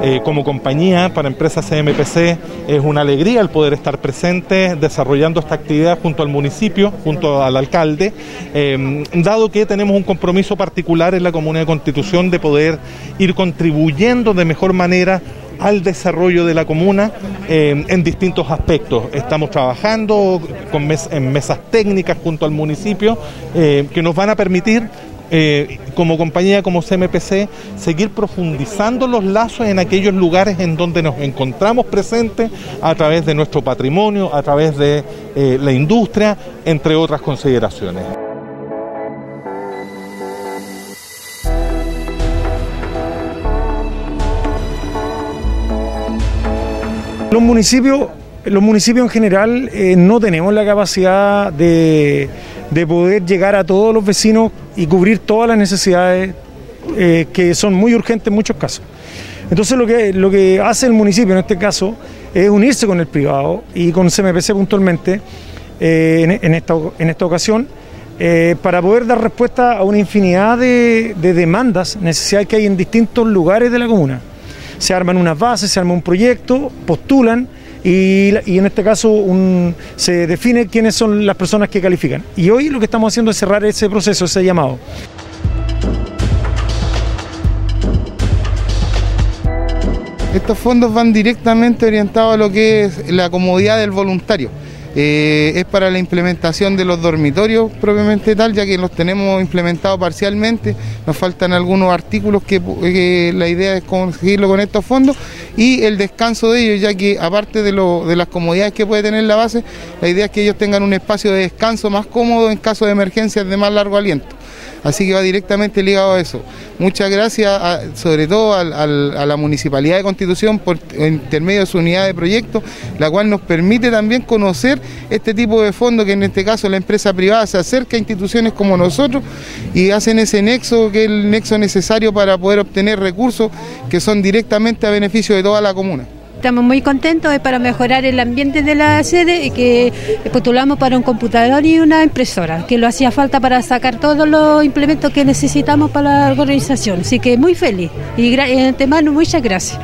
Eh, como compañía para empresas CMPC es una alegría el poder estar presente desarrollando esta actividad junto al municipio, junto al alcalde, eh, dado que tenemos un compromiso particular en la Comuna de Constitución de poder ir contribuyendo de mejor manera al desarrollo de la comuna eh, en distintos aspectos. Estamos trabajando con en mesas técnicas junto al municipio que nos van a permitir eh, como compañía, como CMPC, seguir profundizando los lazos en aquellos lugares en donde nos encontramos presentes a través de nuestro patrimonio, a través de eh, la industria, entre otras consideraciones. Los municipios, los municipios en general eh, no tenemos la capacidad de de poder llegar a todos los vecinos y cubrir todas las necesidades eh, que son muy urgentes en muchos casos. Entonces lo que, lo que hace el municipio en este caso es unirse con el privado y con CMPC puntualmente eh, en, esta, en esta ocasión eh, para poder dar respuesta a una infinidad de, de, demandas, necesidades que hay en distintos lugares de la comuna. Se arman unas bases, se arma un proyecto, postulan y, en este caso se define quiénes son las personas que califican. Y hoy lo que estamos haciendo es cerrar ese proceso, ese llamado. Estos fondos van directamente orientados a lo que es la comodidad del voluntario. Eh, es para la implementación de los dormitorios propiamente tal, ya que los tenemos implementados parcialmente, nos faltan algunos artículos que, la idea es conseguirlo con estos fondos y el descanso de ellos, ya que aparte de, de las comodidades que puede tener la base, la idea es que ellos tengan un espacio de descanso más cómodo en caso de emergencias de más largo aliento. Así que va directamente ligado a eso. Muchas gracias, sobre todo a la Municipalidad de Constitución por intermedio de su unidad de proyecto, la cual nos permite también conocer este tipo de fondos que en este caso la empresa privada se acerca a instituciones como nosotros y hacen ese nexo que es el nexo necesario para poder obtener recursos que son directamente a beneficio de toda la comuna. Estamos muy contentos es para mejorar el ambiente de la sede y que postulamos para un computador y una impresora, que lo hacía falta para sacar todos los implementos que necesitamos para la organización. Así que muy feliz y de antemano muchas gracias.